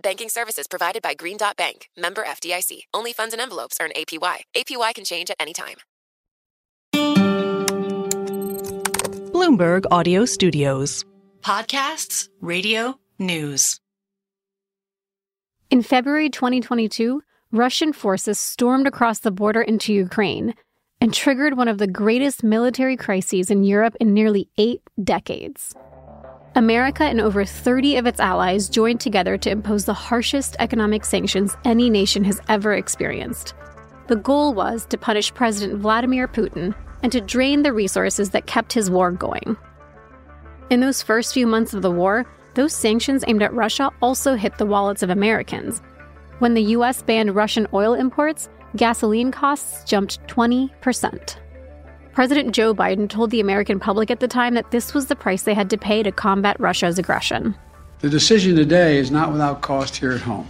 Banking services provided by Green Dot Bank, member FDIC. Only funds and envelopes earn APY. APY can change at any time. Bloomberg Audio Studios. Podcasts, radio, news. In February 2022, Russian forces stormed across the border into Ukraine and triggered one of the greatest military crises in Europe in nearly eight decades. America and over 30 of its allies joined together to impose the harshest economic sanctions any nation has ever experienced. The goal was to punish President Vladimir Putin and to drain the resources that kept his war going. In those first few months of the war, those sanctions aimed at Russia also hit the wallets of Americans. When the US banned Russian oil imports, gasoline costs jumped 20%. President Joe Biden told the American public at the time that this was the price they had to pay to combat Russia's aggression. The decision today is not without cost here at home.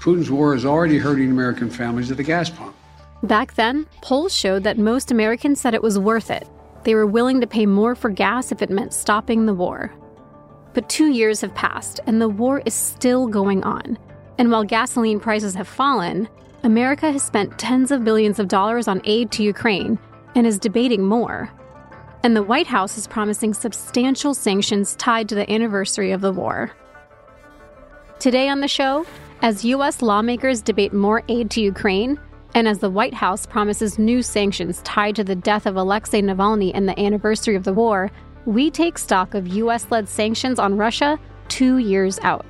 Putin's war is already hurting American families at the gas pump. Back then, polls showed that most Americans said it was worth it. They were willing to pay more for gas if it meant stopping the war. But two years have passed, and the war is still going on. And while gasoline prices have fallen, America has spent tens of billions of dollars on aid to Ukraine and is debating more. And the White House is promising substantial sanctions tied to the anniversary of the war. Today on the show, as U.S. lawmakers debate more aid to Ukraine, and as the White House promises new sanctions tied to the death of Alexei Navalny and the anniversary of the war, we take stock of U.S. led sanctions on Russia two years out.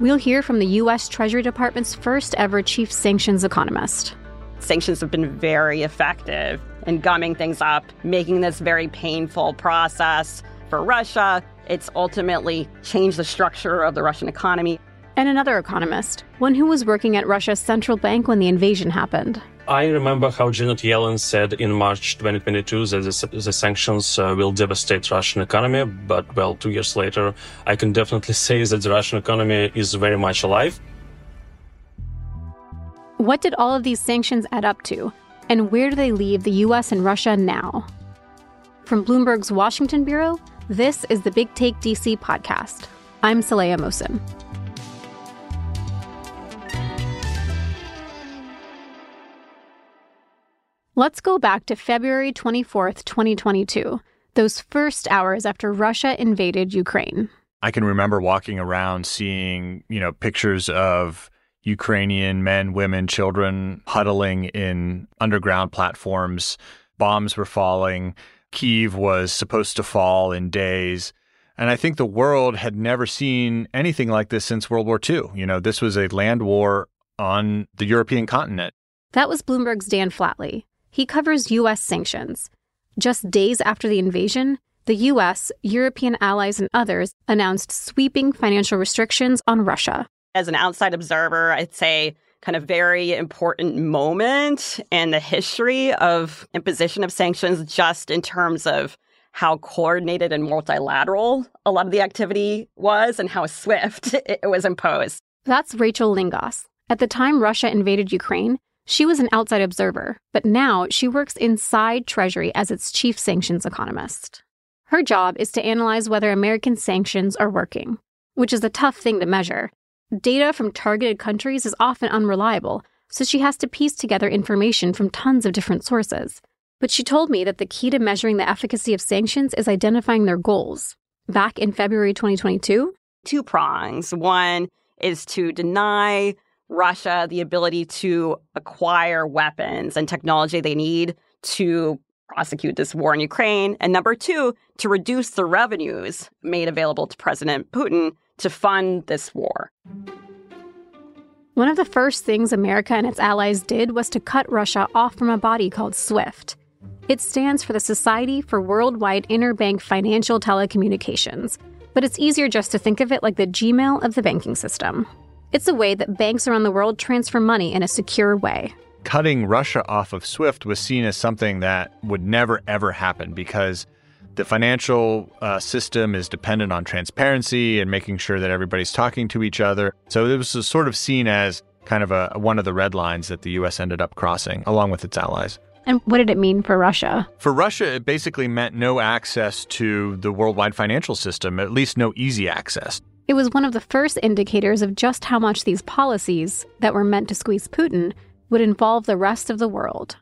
We'll hear from the U.S. Treasury Department's first ever chief sanctions economist. Sanctions have been very effective in gumming things up, making this very painful process for Russia. It's ultimately changed the structure of the Russian economy. And another economist, one who was working at Russia's central bank when the invasion happened. I remember how Janet Yellen said in March 2022 that the, the sanctions uh, will devastate Russian economy. But well, two years later, I can definitely say that the Russian economy is very much alive. What did all of these sanctions add up to? And where do they leave the US and Russia now? From Bloomberg's Washington Bureau, this is the Big Take DC podcast. I'm Saleha Mohsin. Let's go back to February 24th, 2022, those first hours after Russia invaded Ukraine. I can remember walking around seeing, you know, pictures of Ukrainian men, women, children huddling in underground platforms. Bombs were falling. Kiev was supposed to fall in days. And I think the world had never seen anything like this since World War II. You know, this was a land war on the European continent. That was Bloomberg's Dan Flatley. He covers U.S. sanctions. Just days after the invasion, the U.S., European allies, and others announced sweeping financial restrictions on Russia. As an outside observer, I'd say kind of very important moment in the history of imposition of sanctions, just in terms of how coordinated and multilateral a lot of the activity was and how swift it was imposed. That's Rachel Lingos. At the time Russia invaded Ukraine, she was an outside observer, but now she works inside Treasury as its chief sanctions economist. Her job is to analyze whether American sanctions are working, which is a tough thing to measure. Data from targeted countries is often unreliable, so she has to piece together information from tons of different sources. But she told me that the key to measuring the efficacy of sanctions is identifying their goals. Back in February 2022, two prongs. One is to deny Russia the ability to acquire weapons and technology they need to prosecute this war in Ukraine. And number two, to reduce the revenues made available to President Putin to fund this war. One of the first things America and its allies did was to cut Russia off from a body called SWIFT. It stands for the Society for Worldwide Interbank Financial Telecommunications, but it's easier just to think of it like the Gmail of the banking system. It's a way that banks around the world transfer money in a secure way. cutting Russia off of SWIFT was seen as something that would never, ever happen because the financial uh, system is dependent on transparency and making sure that everybody's talking to each other. So it was sort of seen as kind of a one of the red lines that the U.S. ended up crossing along with its allies. And what did it mean for Russia? For Russia, it basically meant no access to the worldwide financial system, at least no easy access. It was one of the first indicators of just how much these policies that were meant to squeeze Putin would involve the rest of the world.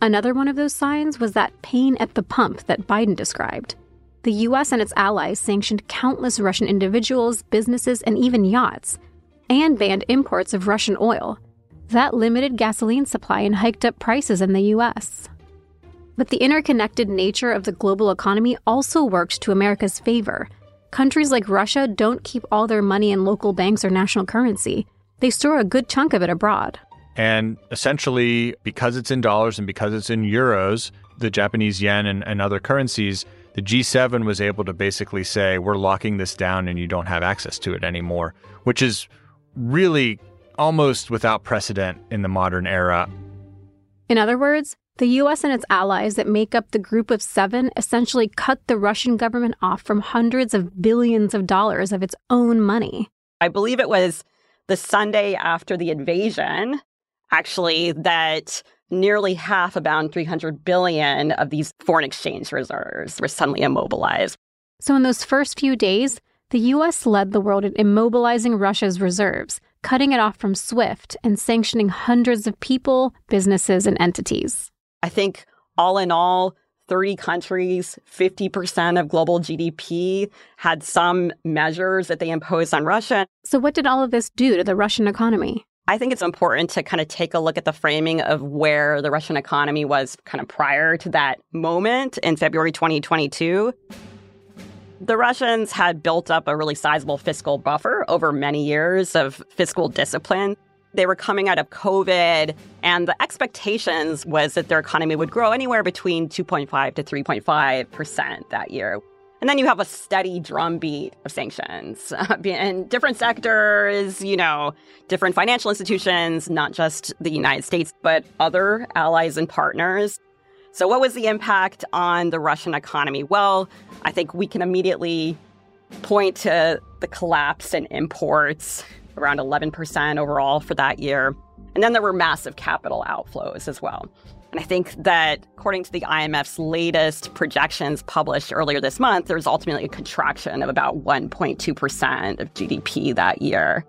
Another one of those signs was that pain at the pump that Biden described. The US and its allies sanctioned countless Russian individuals, businesses, and even yachts, and banned imports of Russian oil. That limited gasoline supply and hiked up prices in the US. But the interconnected nature of the global economy also worked to America's favor. Countries like Russia don't keep all their money in local banks or national currency, they store a good chunk of it abroad. And essentially, because it's in dollars and because it's in euros, the Japanese yen and, and other currencies, the G7 was able to basically say, we're locking this down and you don't have access to it anymore, which is really almost without precedent in the modern era. In other words, the US and its allies that make up the Group of Seven essentially cut the Russian government off from hundreds of billions of dollars of its own money. I believe it was the Sunday after the invasion actually that nearly half, about 300 billion of these foreign exchange reserves were suddenly immobilized. So, in those first few days, the US led the world in immobilizing Russia's reserves, cutting it off from SWIFT and sanctioning hundreds of people, businesses, and entities. I think all in all, 30 countries, 50% of global GDP had some measures that they imposed on Russia. So, what did all of this do to the Russian economy? I think it's important to kind of take a look at the framing of where the Russian economy was kind of prior to that moment in February 2022. The Russians had built up a really sizable fiscal buffer over many years of fiscal discipline. They were coming out of COVID, and the expectations was that their economy would grow anywhere between 2.5 to 3.5% that year. And then you have a steady drumbeat of sanctions uh, in different sectors, you know, different financial institutions, not just the United States, but other allies and partners. So, what was the impact on the Russian economy? Well, I think we can immediately point to the collapse in imports, around 11% overall for that year. And then there were massive capital outflows as well. And I think that according to the IMF's latest projections published earlier this month, there's ultimately a contraction of about 1.2% of GDP that year.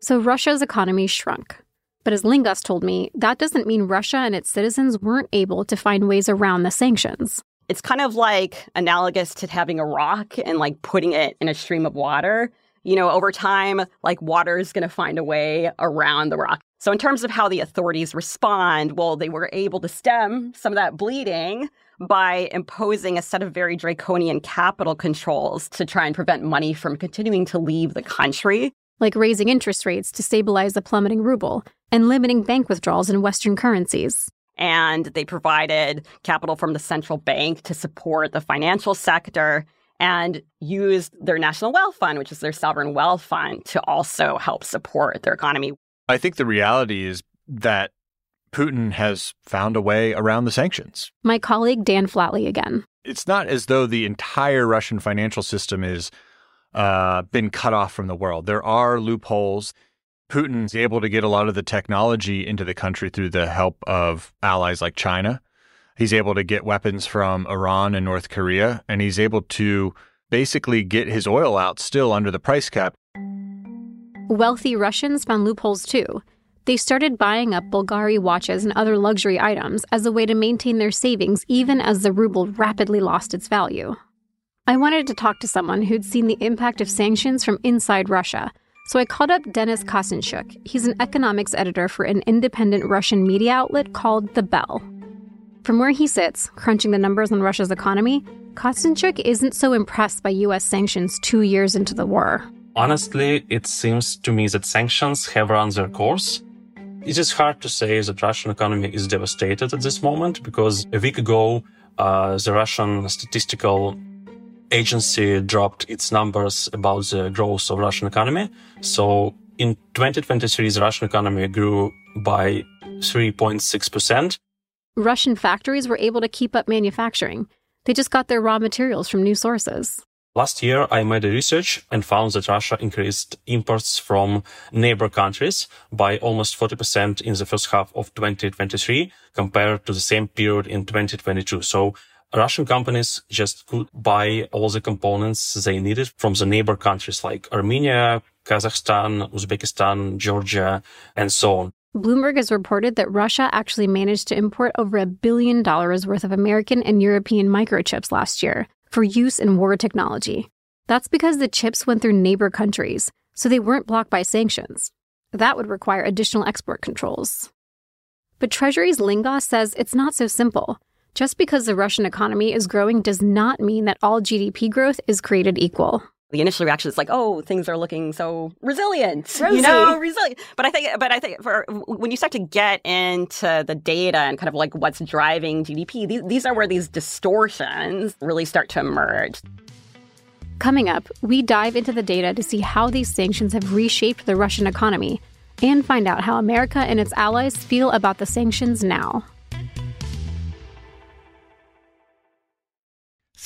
So Russia's economy shrunk. But as Lingos told me, that doesn't mean Russia and its citizens weren't able to find ways around the sanctions. It's kind of like analogous to having a rock and like putting it in a stream of water. You know, over time, like water is going to find a way around the rock. So, in terms of how the authorities respond, well, they were able to stem some of that bleeding by imposing a set of very draconian capital controls to try and prevent money from continuing to leave the country. Like raising interest rates to stabilize the plummeting ruble and limiting bank withdrawals in Western currencies. And they provided capital from the central bank to support the financial sector and used their national wealth fund, which is their sovereign wealth fund, to also help support their economy. I think the reality is that Putin has found a way around the sanctions. My colleague Dan Flatley again. It's not as though the entire Russian financial system is uh, been cut off from the world. There are loopholes. Putin's able to get a lot of the technology into the country through the help of allies like China. He's able to get weapons from Iran and North Korea, and he's able to basically get his oil out still under the price cap. Wealthy Russians found loopholes too. They started buying up Bulgari watches and other luxury items as a way to maintain their savings even as the ruble rapidly lost its value. I wanted to talk to someone who'd seen the impact of sanctions from inside Russia, so I called up Denis Kasyanchuk. He's an economics editor for an independent Russian media outlet called The Bell. From where he sits, crunching the numbers on Russia's economy, Kasyanchuk isn't so impressed by US sanctions two years into the war. Honestly, it seems to me that sanctions have run their course. It is hard to say that Russian economy is devastated at this moment because a week ago, uh, the Russian statistical agency dropped its numbers about the growth of Russian economy. So in 2023, the Russian economy grew by 3.6%. Russian factories were able to keep up manufacturing. They just got their raw materials from new sources. Last year, I made a research and found that Russia increased imports from neighbor countries by almost 40% in the first half of 2023 compared to the same period in 2022. So Russian companies just could buy all the components they needed from the neighbor countries like Armenia, Kazakhstan, Uzbekistan, Georgia, and so on. Bloomberg has reported that Russia actually managed to import over a billion dollars worth of American and European microchips last year for use in war technology. That's because the chips went through neighbor countries, so they weren't blocked by sanctions. That would require additional export controls. But Treasury's Lingos says it's not so simple. Just because the Russian economy is growing does not mean that all GDP growth is created equal. The initial reaction is like, "Oh, things are looking so resilient, Rosy. you know, resilient." But I think, but I think, for when you start to get into the data and kind of like what's driving GDP, these, these are where these distortions really start to emerge. Coming up, we dive into the data to see how these sanctions have reshaped the Russian economy and find out how America and its allies feel about the sanctions now.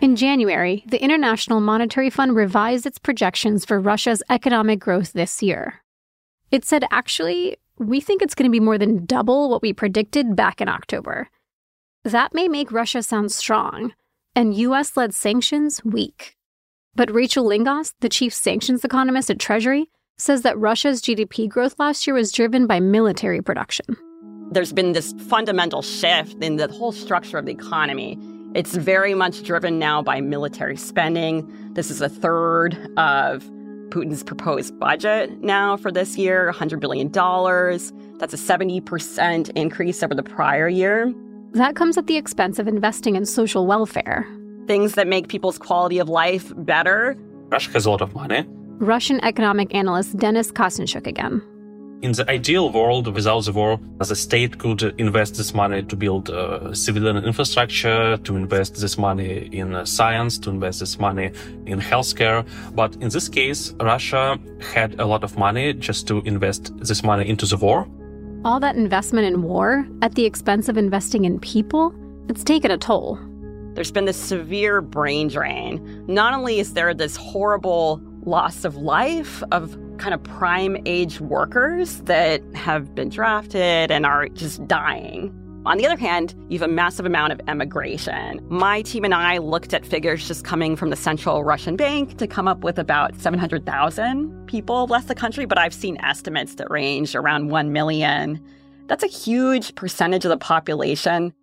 In January, the International Monetary Fund revised its projections for Russia's economic growth this year. It said, actually, we think it's going to be more than double what we predicted back in October. That may make Russia sound strong and US led sanctions weak. But Rachel Lingos, the chief sanctions economist at Treasury, says that Russia's GDP growth last year was driven by military production. There's been this fundamental shift in the whole structure of the economy. It's very much driven now by military spending. This is a third of Putin's proposed budget now for this year $100 billion. That's a 70% increase over the prior year. That comes at the expense of investing in social welfare. Things that make people's quality of life better. Russia has a lot of money. Russian economic analyst Denis Kasyanchuk again. In the ideal world, without the war, the state could invest this money to build uh, civilian infrastructure, to invest this money in uh, science, to invest this money in healthcare. But in this case, Russia had a lot of money just to invest this money into the war. All that investment in war at the expense of investing in people, it's taken a toll. There's been this severe brain drain. Not only is there this horrible loss of life of kind of prime age workers that have been drafted and are just dying. On the other hand, you have a massive amount of emigration. My team and I looked at figures just coming from the Central Russian Bank to come up with about 700,000 people left the country, but I've seen estimates that range around 1 million. That's a huge percentage of the population.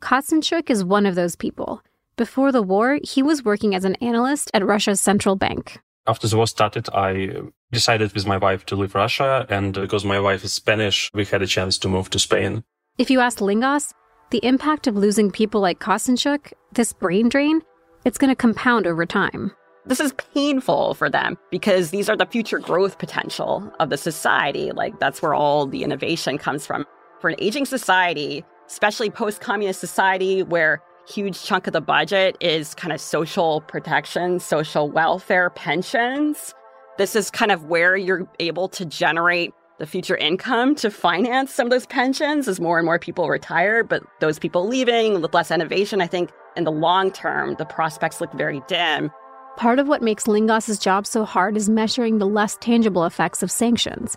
Kasyanchuk is one of those people. Before the war, he was working as an analyst at Russia's central bank. After the war started, I decided with my wife to leave Russia. And uh, because my wife is Spanish, we had a chance to move to Spain. If you ask Lingos, the impact of losing people like Kasyanchuk, this brain drain, it's going to compound over time. This is painful for them because these are the future growth potential of the society. Like, that's where all the innovation comes from. For an aging society, especially post communist society, where huge chunk of the budget is kind of social protection, social welfare, pensions. This is kind of where you're able to generate the future income to finance some of those pensions as more and more people retire, but those people leaving with less innovation, I think in the long term, the prospects look very dim. Part of what makes Lingos's job so hard is measuring the less tangible effects of sanctions.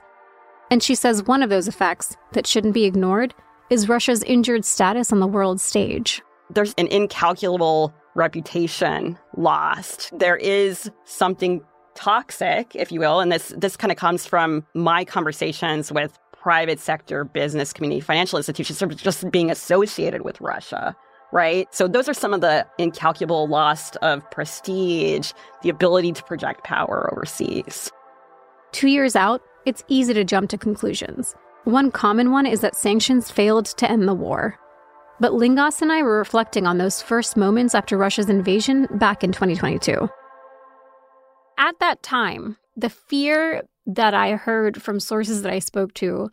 And she says one of those effects that shouldn't be ignored is Russia's injured status on the world stage there's an incalculable reputation lost. There is something toxic, if you will, and this this kind of comes from my conversations with private sector business community financial institutions sort of just being associated with Russia, right? So those are some of the incalculable loss of prestige, the ability to project power overseas. 2 years out, it's easy to jump to conclusions. One common one is that sanctions failed to end the war. But Lingos and I were reflecting on those first moments after Russia's invasion back in 2022. At that time, the fear that I heard from sources that I spoke to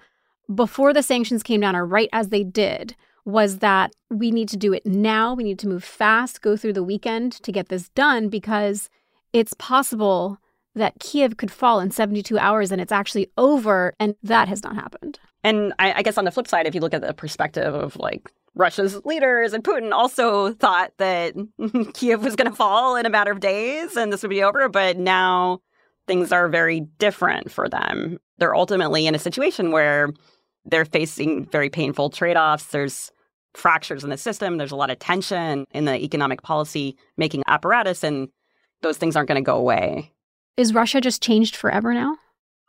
before the sanctions came down, or right as they did, was that we need to do it now. We need to move fast, go through the weekend to get this done because it's possible that Kiev could fall in 72 hours and it's actually over. And that has not happened. And I, I guess on the flip side, if you look at the perspective of like Russia's leaders and Putin also thought that Kiev was going to fall in a matter of days and this would be over. But now things are very different for them. They're ultimately in a situation where they're facing very painful trade offs. There's fractures in the system, there's a lot of tension in the economic policy making apparatus, and those things aren't going to go away. Is Russia just changed forever now?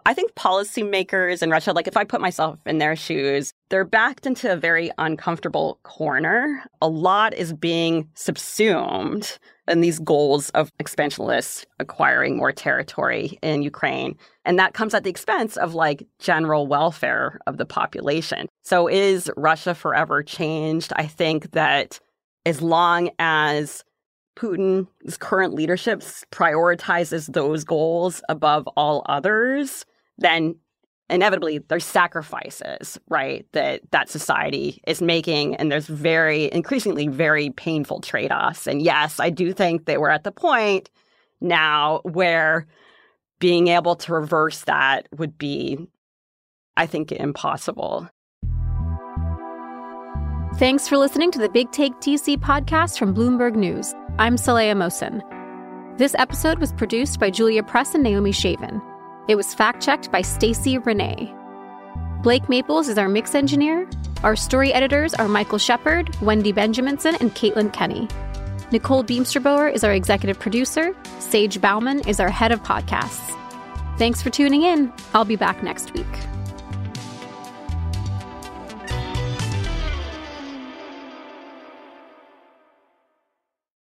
I think policymakers in Russia, like if I put myself in their shoes, they're backed into a very uncomfortable corner. A lot is being subsumed in these goals of expansionists acquiring more territory in Ukraine. And that comes at the expense of like general welfare of the population. So is Russia forever changed? I think that as long as Putin's current leadership prioritizes those goals above all others, then inevitably there's sacrifices right that that society is making and there's very increasingly very painful trade-offs. And yes i do think that we're at the point now where being able to reverse that would be i think impossible. Thanks for listening to the big take dc podcast from bloomberg news. I'm saleha mohsin this episode was produced by julia press and naomi shavin it was fact checked by Stacy Renee. Blake Maples is our mix engineer. Our story editors are Michael Shepard, Wendy Benjaminson, and Caitlin Kenny. Nicole Beemsterboer is our executive producer. Sage Bauman is our head of podcasts. Thanks for tuning in. I'll be back next week.